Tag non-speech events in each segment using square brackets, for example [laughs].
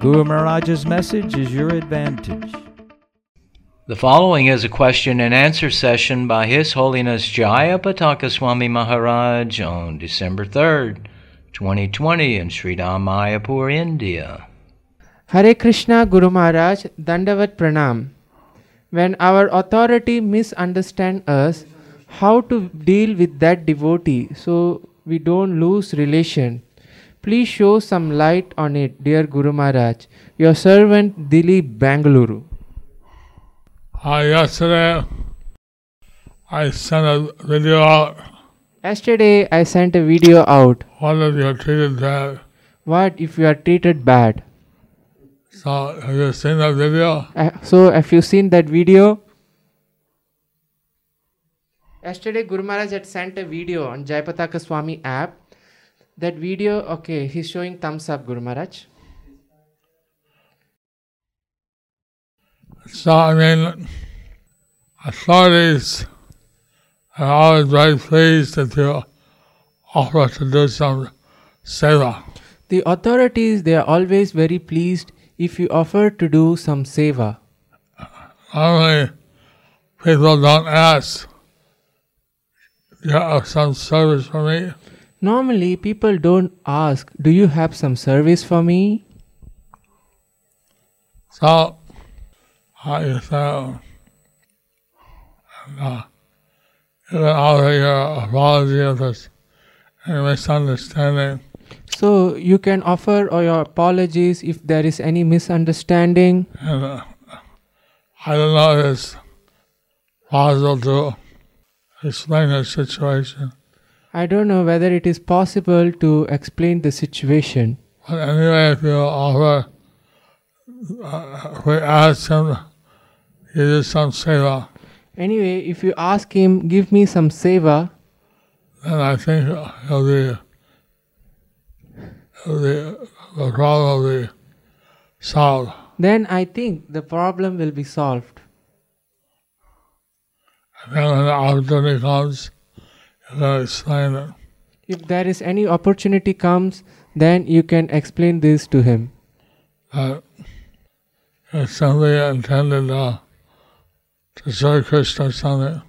Guru Maharaj's message is your advantage. The following is a question and answer session by His Holiness Jaya Pataka Swami Maharaj on December 3rd, 2020 in Sridham Mayapur, India. Hare Krishna Guru Maharaj, Dandavat Pranam. When our authority misunderstand us, how to deal with that devotee so we don't lose relation? Please show some light on it, dear Guru Maharaj. Your servant Dilip Bangalore. Uh, yesterday, I sent a video out. Yesterday I sent a video out. What if you're treated bad? What if you are treated bad? So, have you seen that video? Uh, so, have you seen that video? Yesterday, Guru Maharaj had sent a video on Jayapataka Swami app. That video, okay, he's showing thumbs up, Guru Maharaj. So, I mean, authorities are always very pleased that you offer to do some seva. The authorities, they are always very pleased if you offer to do some seva. Normally, people don't ask, do you have some service for me? Normally, people don't ask, Do you have some service for me? So, I say, and, uh, can offer your apology if there's misunderstanding. So, you can offer or your apologies if there is any misunderstanding. And uh, I don't know if it's possible to explain the situation. I don't know whether it is possible to explain the situation. But anyway, if you offer, uh, if we ask him give you some seva, Anyway, if you ask him, give me some seva, then I think he'll be, he'll be the problem will be solved. then I think the problem will be solved. And then when the opportunity comes, you can explain it. If there is any opportunity comes, then you can explain this to him. That it's simply intended uh, to serve Krishna something.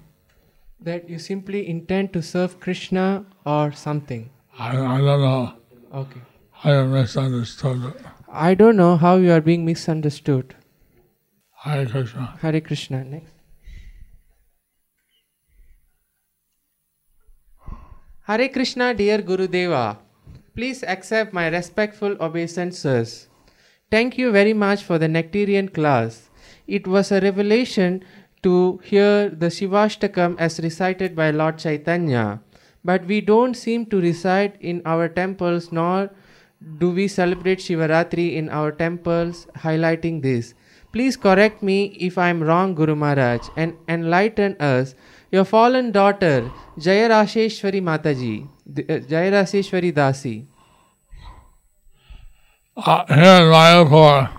That you simply intend to serve Krishna or something. I, I don't know. Okay. I misunderstood it. I don't know how you are being misunderstood. Hare Krishna. Hare Krishna. Next. Hare Krishna, dear Gurudeva. Please accept my respectful obeisances. Thank you very much for the Nectarian class. It was a revelation to hear the Shivashtakam as recited by Lord Chaitanya. But we don't seem to recite in our temples nor do we celebrate Shivaratri in our temples, highlighting this. Please correct me if I am wrong, Guru Maharaj, and enlighten us. Your fallen daughter, Jayarasheshwari Mataji, uh, Jayarasheshwari Dasi. Uh, here in Mayapur,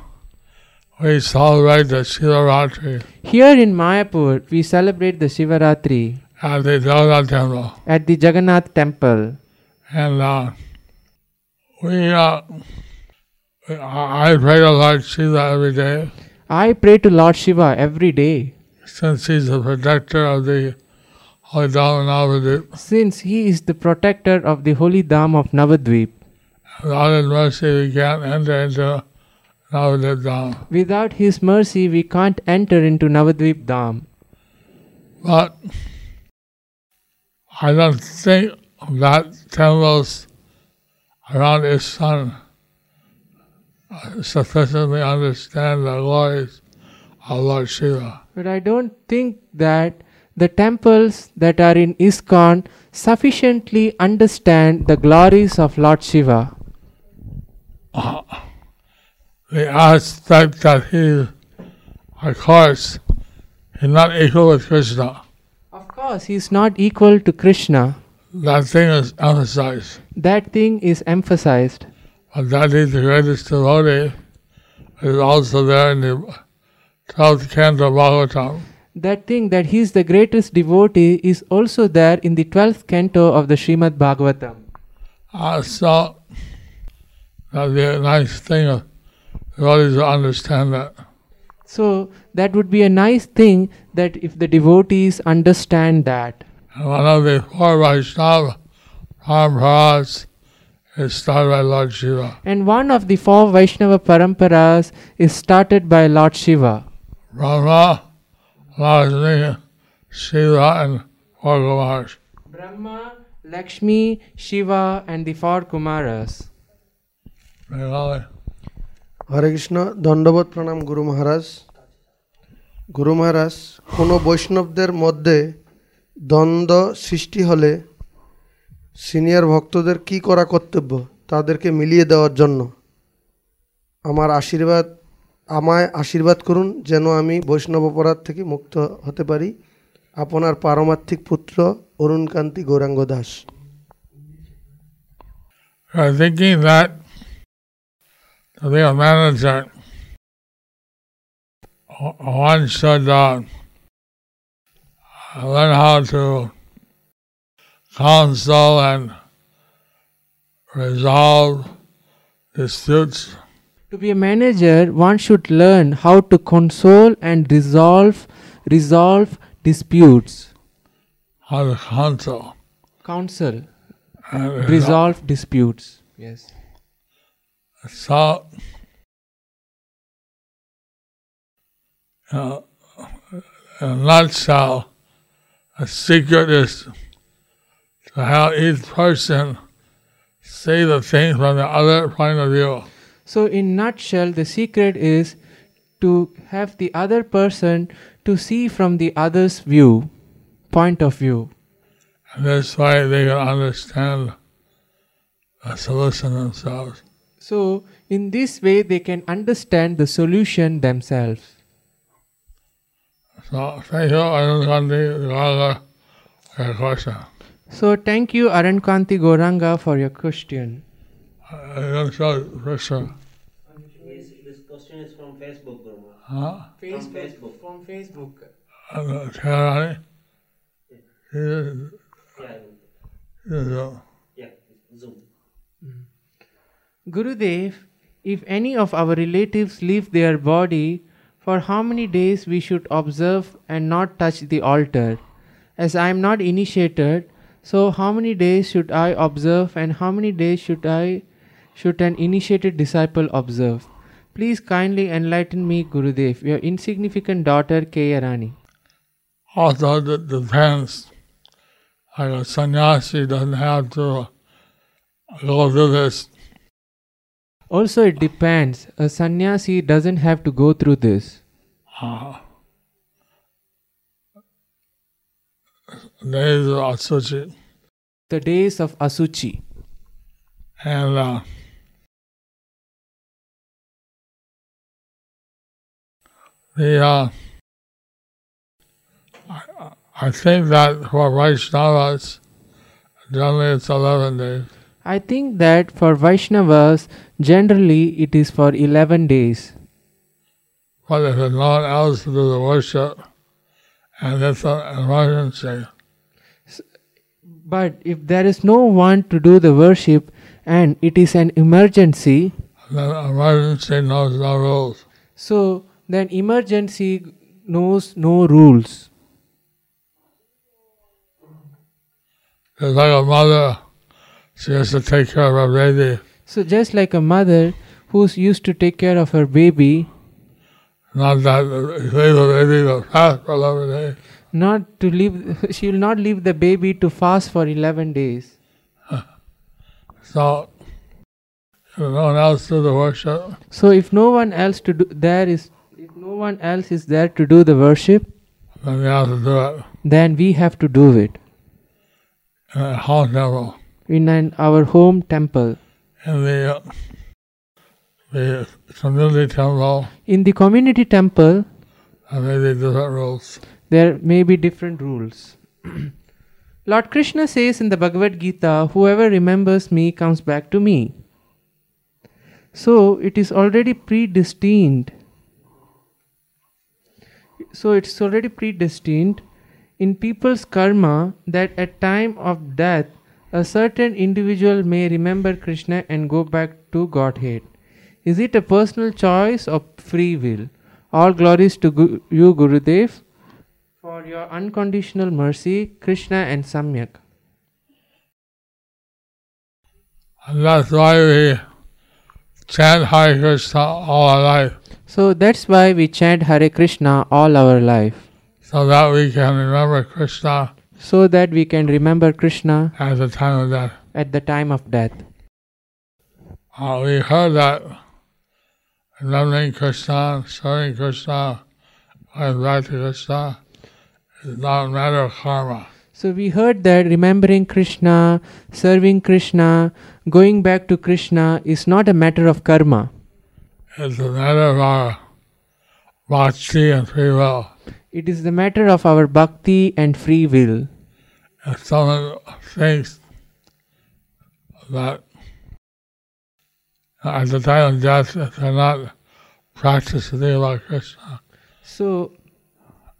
we celebrate the Shivaratri Here in Mayapur, we celebrate the Shivaratri at the Jagannath temple. at the Jagannath temple. And uh, we, uh, I I pray to Lord Shiva every day I pray to Lord Shiva every day since he's the protector of the Holy Dham Navadip. since he is the protector of the holy Dham of Navadvip. Without his mercy, we can't enter into Navadip Dham. Without his mercy, we can't enter into Navadvip Dham. But I don't think that temples around ISKCON uh, sufficiently understand the glories of Lord Shiva. But I don't think that the temples that are in ISKCON sufficiently understand the glories of Lord Shiva. Ah, the aspect that he, of course, he's not equal with Krishna. Of course, he is not equal to Krishna. That thing is emphasized. That thing is emphasized. But that he's the greatest devotee is also there in the That thing that he is the greatest devotee is also there in the 12th canto of the Srimad Bhagavatam. Uh, so that'd be a nice thing of devotees to understand that. So, that would be a nice thing that if the devotees understand that. And one of the four Vaishnava paramparas is started by Lord Shiva. And one of the four Vaishnava paramparas is started by Lord Shiva. Brahma, Lakshmi, Shiva, and four Kumars. Brahma, Lakshmi, Shiva, and the four Kumaras. Bengali. হরে কৃষ্ণ দণ্ডবোধ প্রণাম গুরু মহারাজ গুরু মহারাজ কোনো বৈষ্ণবদের মধ্যে দ্বন্দ্ব সৃষ্টি হলে senior ভক্তদের কি করা কর্তব্য তাদেরকে মিলিয়ে দেওয়ার জন্য আমার আশীর্বাদ আমায় আশীর্বাদ করুন যেন আমি বৈষ্ণব অপরাধ থেকে মুক্ত হতে পারি আপনার পারমার্থিক পুত্র Arunkanti Gauranga Das I'm thinking that to be a manager, one should uh, learn how to counsel and resolve disputes. to be a manager, one should learn how to console and resolve resolve disputes. How to counsel Counsel, resolve. resolve disputes. Yes. So, uh, in a nutshell, a secret is to have each person see the thing from the other point of view. So, in nutshell, the secret is to have the other person to see from the other's view, point of view. And this way they can understand the solution themselves. So, in this way, they can understand the solution themselves. So, thank you, Arun Gandhi, Gaga, for your question. So, thank you, Arunkanti Gauranga, for your question. Going to show you a picture. This, this question is from Facebook, Guru. Huh? Facebook. Facebook. From Facebook. I'm going to tell you. Yeah, yeah, Zoom. Mm. Gurudev, if any of our relatives leave their body, for how many days we should observe and not touch the altar? As I am not initiated, so how many days should I observe and how many days should I should an initiated disciple observe? Please kindly enlighten me, Gurudev, your insignificant daughter K. Rani. Also, it depends. Like a sannyasi doesn't have to go through this. Also, it depends. A sannyasi doesn't have to go through this. Uh, days of asuchi. The days of Asuchi. And uh, the uh, I, I think that for Vaishnavas, generally it's 11 days. I think that for Vaishnavas, generally it is for 11 days. But if there's no one else to do the worship, and it's an emergency, But if there is no one to do the worship and it is an emergency, then emergency knows no rules. so then emergency knows no rules. It's like a mother, she has to take care of her baby, So just like a mother who's used to take care of her baby, not that leave the baby to fast for 11 days. not to leave, [laughs] she will not leave the baby to fast for 11 days. [laughs] So, if no one else do the worship, So if no one else to do, there is, no one else is there to do the worship, then you have to do it then we have to do it in a home temple. in an, our home temple. In the uh, the community temple, In the community temple, and maybe different rules. there may be different rules. [clears throat] Lord Krishna says in the Bhagavad Gita, Whoever remembers me comes back to me. So it is already predestined. So it's already predestined in people's karma that at time of death a certain individual may remember Krishna and go back to Godhead. Is it a personal choice or free will? All glories to Gu- you, Gurudev, for your unconditional mercy, Krishna and Samyak. And that's why we chant Hare Krishna all our life, So that's why we chant Hare Krishna all our life, so that we can remember Krishna so that we can remember Krishna at the time of death. at the time of death. Uh, we heard that remembering Krishna, serving Krishna, going back to Krishna is not a matter of karma. So we heard that remembering Krishna, serving Krishna, going back to Krishna is not a matter of karma. It's a matter of our bhakti and free will. It is the matter of our bhakti and free will. If someone thinks that at the time of death, if they're not practicing about Krishna, So,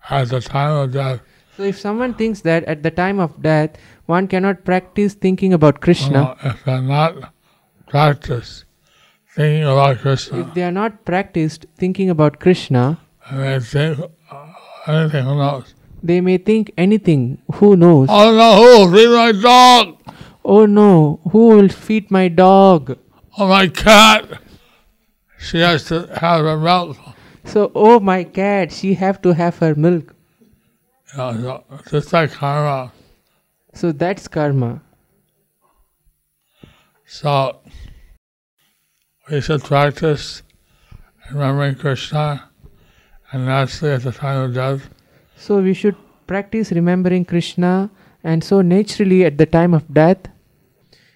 at the time of death, so if someone thinks that at the time of death one cannot practice thinking about Krishna, well, if they're not practice thinking about Krishna, if they are not practiced thinking about Krishna, they think anything, who knows? they may think anything. Who knows? Oh no, who? Feed my dog! Oh no, who will feed my dog? Oh my cat! She has to have her milk. So, oh my cat, she have to have her milk. Know, so just like karma. So that's karma. So we should practice remembering Krishna and naturally at the time of death So we should practice remembering Krishna and so naturally at the time of death.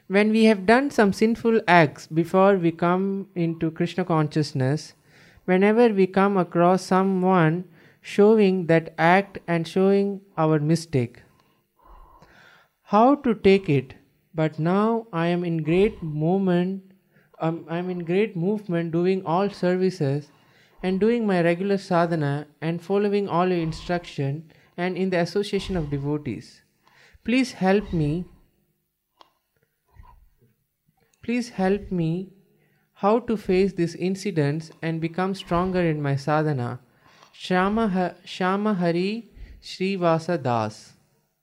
When we have done some sinful acts before we come into Krishna consciousness, whenever we come across someone showing that act and showing our mistake, how to take it? But now I am in great moment, um, I am in great movement doing all services and doing my regular sadhana and following all your instruction and in the association of devotees. Please help me. Please help me how to face these incidents and become stronger in my sadhana. Shama, ha- Shama Hari Srivasa Das.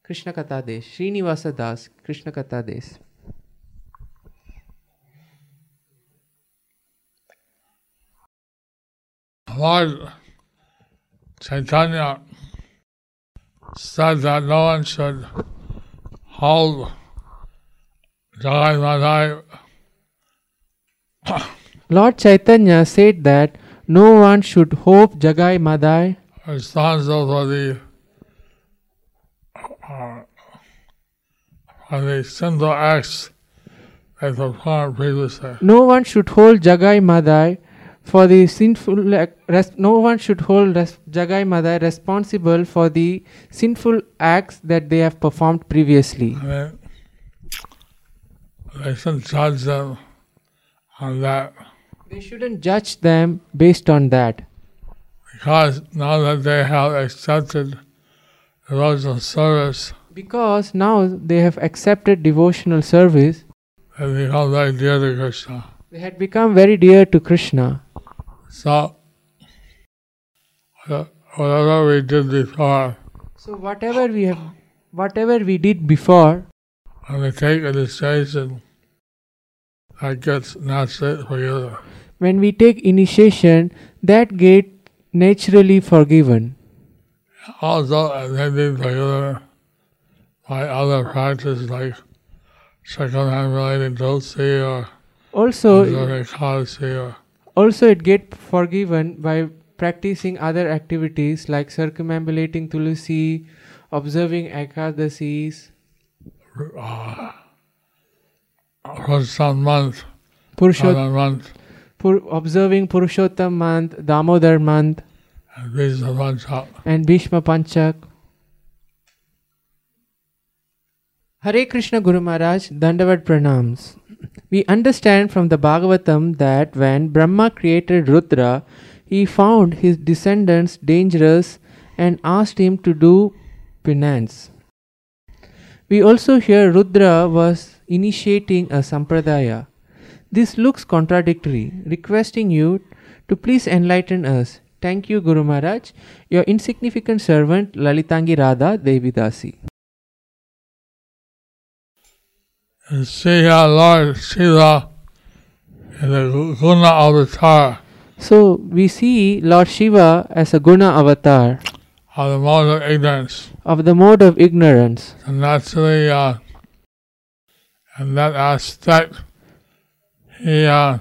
Krishna Katha Des. Srinivasa Das. Krishna Katha Lord Chaitanya said that no one should hold Madai [coughs] Lord Chaitanya said that no one should hope Jagai Madai for the uh, for the sinful acts performed previously. no one should hold Jagai Madai for the sinful ac- res- no one should hold res- Jagai Madai responsible for the sinful acts that they have performed previously. They shouldn't judge them on that They shouldn't judge them based on that because now that they have accepted devotional service, because now they have accepted devotional service they become very dear to Krishna. they had become very dear to Krishna So, whatever we did before, so whatever we have whatever we did before when we take a decision, that gets naturally forgiven. when we take initiation that get naturally forgiven Also, they be forgiven by other practices like circumambulating tulsi or also or Also, it get forgiven by practicing other activities like circumambulating tulsi, observing ekadasis, uh, month, Purushot- month, Pur- observing Purushottam month, Damodar month, and Bhishma Panchak. and Bhishma Panchak. Hare Krishna Guru Maharaj, Dandavat Pranams. We understand from the Bhagavatam that when Brahma created Rudra, he found his descendants dangerous and asked him to do penance. We also hear Rudra was initiating a sampradaya. This looks contradictory, requesting you to please enlighten us. Thank you, Guru Maharaj, your insignificant servant Lalitangi Radha Devidasi. And see how Lord Shiva is a Guna avatar So we see Lord Shiva as a Guna avatar of the mode of ignorance. of the mode of ignorance. And naturally, uh, in that aspect, he, uh,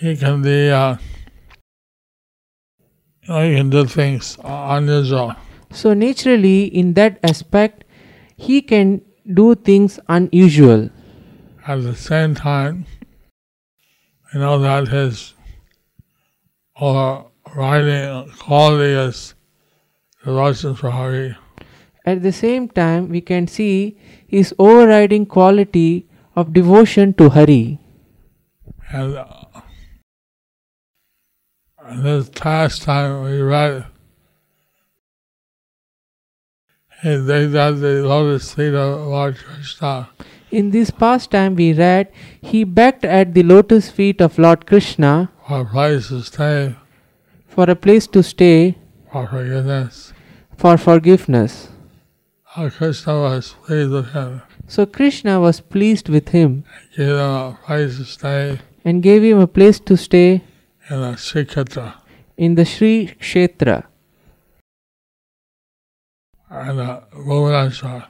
he can be, uh, know, he can do things unusual. So naturally, in that aspect, he can do things unusual. At the same time, we know that his overriding quality is devotion for Hari. At the same time, we can see his overriding quality of devotion to Hari. And uh, in this pastime, we read, In this pastime, we read, he begged at the lotus feet of Lord Krishna for a place to stay, for a place to stay, for forgiveness. for forgiveness. Lord Krishna was pleased with him, So Krishna was pleased with him gave him a place to stay and gave him a place to stay in the Srikshetra. in the Sri Kshetra and uh, Bhubaneswar,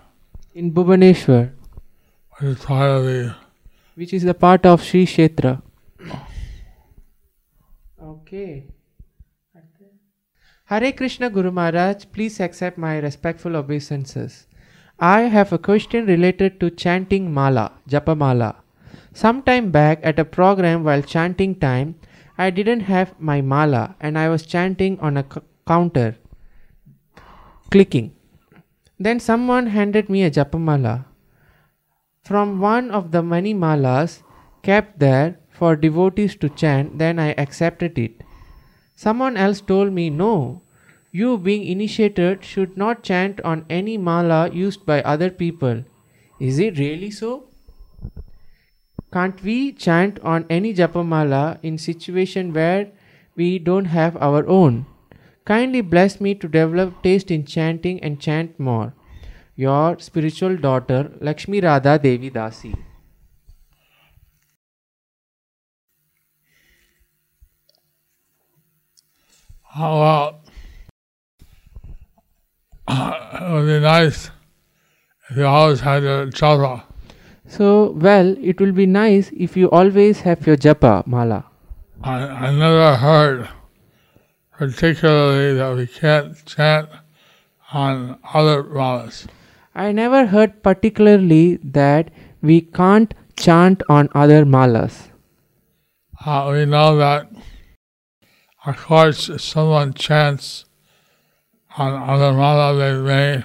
in Bhubaneswar, which is part of the which is a part of Sri Kshetra. Okay. Hare Krishna Guru Maharaj, please accept my respectful obeisances. I have a question related to chanting mala, japa mala. Some time back at a program while chanting time, I didn't have my mala and I was chanting on a c- counter, clicking. Then someone handed me a japamala from one of the many malas kept there for devotees to chant, then I accepted it. Someone else told me, No, you being initiated should not chant on any mala used by other people. Is it really so? Can't we chant on any japamala in situation where we don't have our own? Kindly bless me to develop taste in chanting and chant more. Your spiritual daughter Lakshmi Radha Devi Dasi. Oh, well, it would be nice if you always had your japa. So, well, it will be nice if you always have your japa mala. I, I never heard particularly that we can't chant on other malas. I never heard particularly that we can't chant on other malas. Uh, we know that, of course, if someone chants on other mala, they may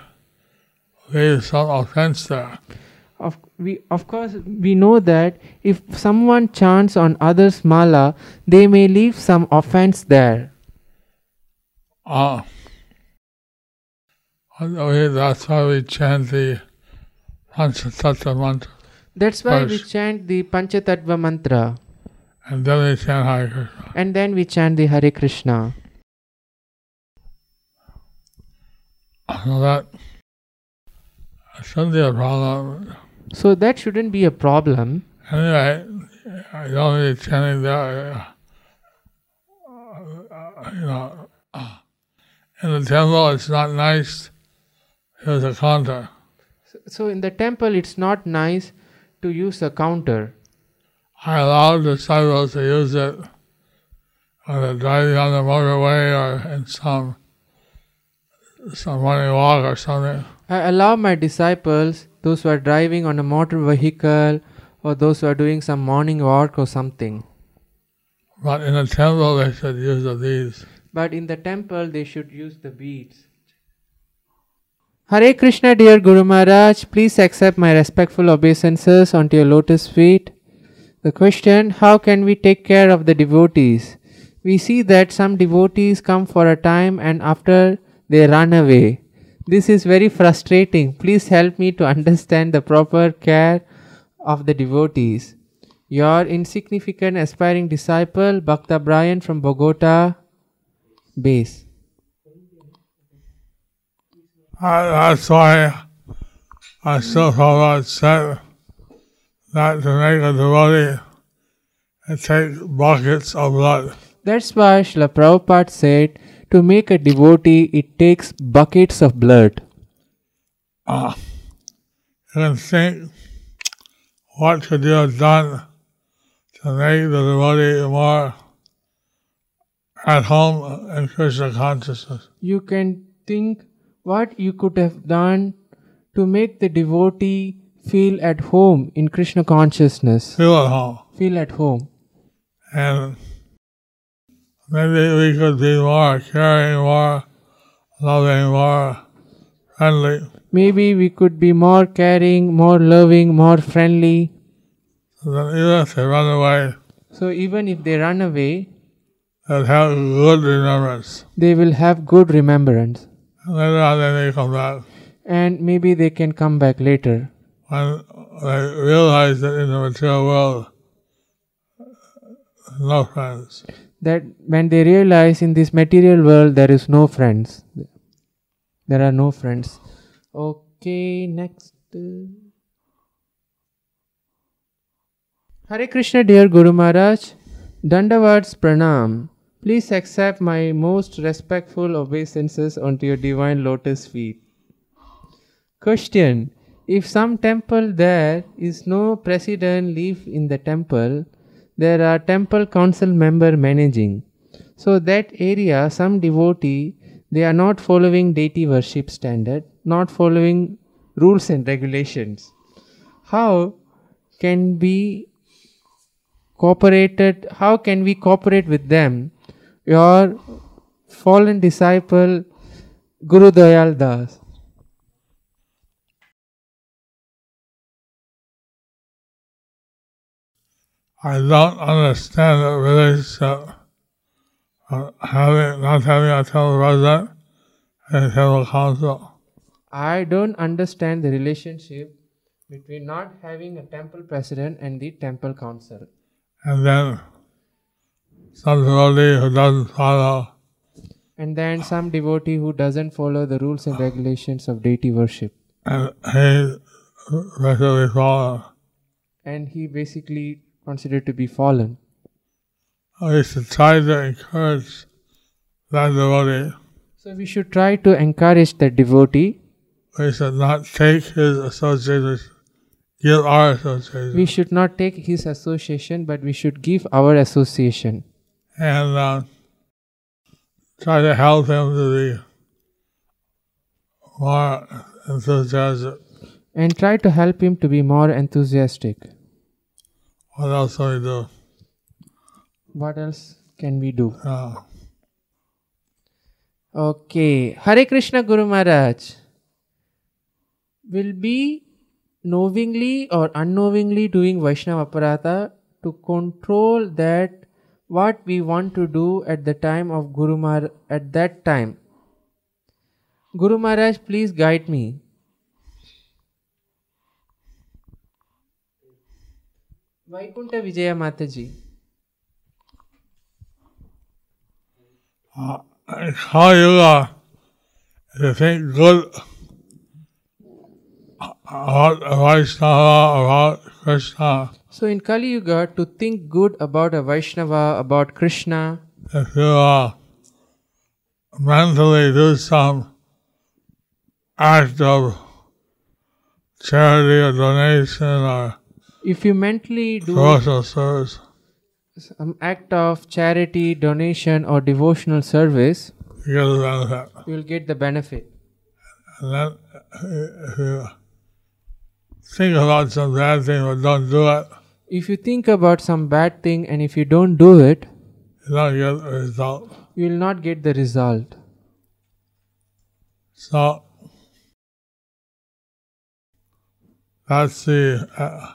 leave some offense there. Of, we, of course, we know that if someone chants on others' mala, they may leave some offense there. We- that's why we chant the Panchatattva mantra, That's why we chant the Panchatattva mantra and then we chant Hare Krishna. and then we chant the Hare Krishna. So that shouldn't be a problem. So that shouldn't be a problem. Anyway, I don't need chanting there. Uh, uh, you know, in the temple, it's not nice. There's a counter. So in the temple, it's not nice to use a counter. I allow disciples to use it when they're driving on the motorway or in some some morning walk or something. I allow my disciples, those who are driving on a motor vehicle or those who are doing some morning walk or something. But in the temple, they should use the. But in the temple, they should use the beads. Hare Krishna, dear Guru Maharaj, please accept my respectful obeisances onto your lotus feet. The question How can we take care of the devotees? We see that some devotees come for a time and after they run away. This is very frustrating. Please help me to understand the proper care of the devotees. Your insignificant aspiring disciple, Bhakta Brian from Bogota, base. I, that's why I Srila Prabhupada said that to make a devotee, it takes buckets of blood. That's why Srila Prabhupada said to make a devotee it takes buckets of blood. Uh, you can think what could you have done to make the devotee more at home uh, in Krishna consciousness. You can think what you could have done to make the devotee feel at home in Krishna consciousness. Feel at home. Feel at home. And maybe we could be more caring, more loving, more friendly. Maybe we could be more caring, more loving, more friendly. So even if they run away, So even if they run away, they'll have good remembrance. they will have good remembrance. And later on they may come back And maybe they can come back later. when they realize that in the material world, no friends. that when they realize in this material world there is no friends there are no friends okay next hare krishna dear guru maharaj dandavats pranam please accept my most respectful obeisances unto your divine lotus feet. Question. If some temple there is no president live in the temple there are temple council member managing. So that area some devotee they are not following deity worship standard not following rules and regulations. How can be cooperated how can we cooperate with them your fallen disciple guru dayal das I don't understand the relationship of having, not having a temple president and a temple council. I don't understand the relationship between not having a temple president and the temple council. And then some devotee who doesn't follow And then some devotee who doesn't follow the rules and regulations of deity worship. and he basically follow. And he basically considered to be fallen. We should try to encourage that devotee. So we should try to encourage the devotee. We should not take his association, give our association. We should not take his association, but we should give our association. And uh, try to help him to be more enthusiastic. And try to help him to be more enthusiastic. What else do we do? What else can we do? Uh, Okay. Hare Krishna Guru Maharaj. Will be knowingly or unknowingly doing Vaishnava Aparadha to control that what we want to do at the time of Guru Maharaj at that time. Guru Maharaj, please guide me. Vaikunta Vijaya Mataji. uh, how you uh, you think good about Vaishnava, about Krishna, So in Kali Yuga, to think good about a Vaishnava, about Krishna, if you uh, mentally do some act of charity or donation or if you mentally do social service, some act of charity, donation, or devotional service, you get a benefit. you will get the benefit. And then if you think about some bad thing but don't do it, If you think about some bad thing and if you don't do it, you don't get the result. you will not get the result. So that's the uh,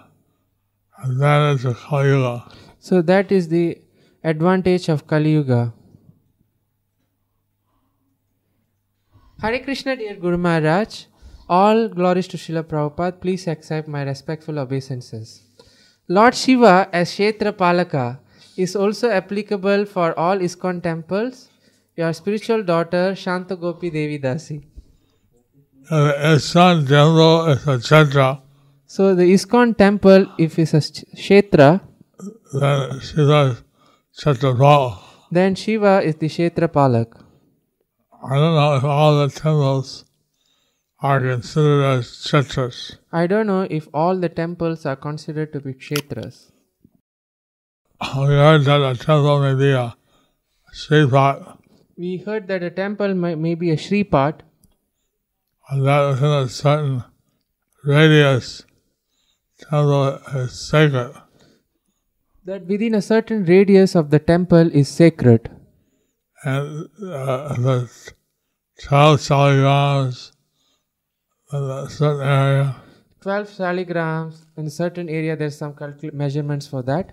advantage of Kali Yuga. So that is the advantage of Kali Yuga. Hare Krishna, dear Guru Maharaj. All glories to Srila Prabhupada. Please accept my respectful obeisances. Lord Shiva as Kshetra Palaka is also applicable for all ISKCON temples. Your spiritual daughter Shanta Gopi Devi Dasi. Uh, and his son Jumbo is a Kshetra, So the ISKCON temple, if it's a sh- Kshetra, then does Kshetrapala. then Shiva is the Kshetra Palak. I don't know if all the temples are considered as Kshetras. I don't know if all the temples are considered to be Kshetras. We heard that a temple may be a Sripat, We heard that a temple may, may be a Shripat, and that within a certain radius, temple is sacred. that within a certain radius of the temple is sacred. And uh, the 12 saligrams a certain area, 12 saligrams, in a certain area there's some calcul- measurements for that.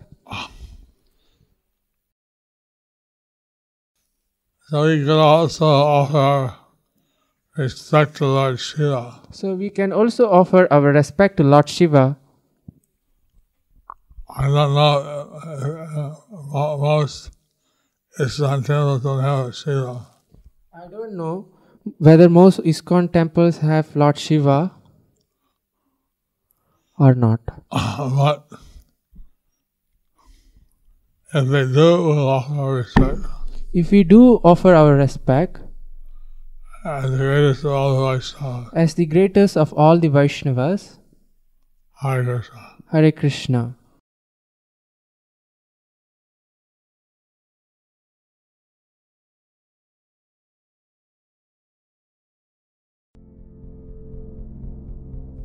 so we could also offer respect to Lord Shiva. So we can also offer our respect to Lord Shiva. I don't know, uh, uh, mo- most ISKCON don't have Shiva. I don't know whether most ISKCON temples have Lord Shiva or not. Ah, but if they do, we'll offer our respect. If we do offer our respect And the greatest of all the Vaishnavas, as the greatest of all the Vaishnavas, Hare Krishna. Hare Krishna.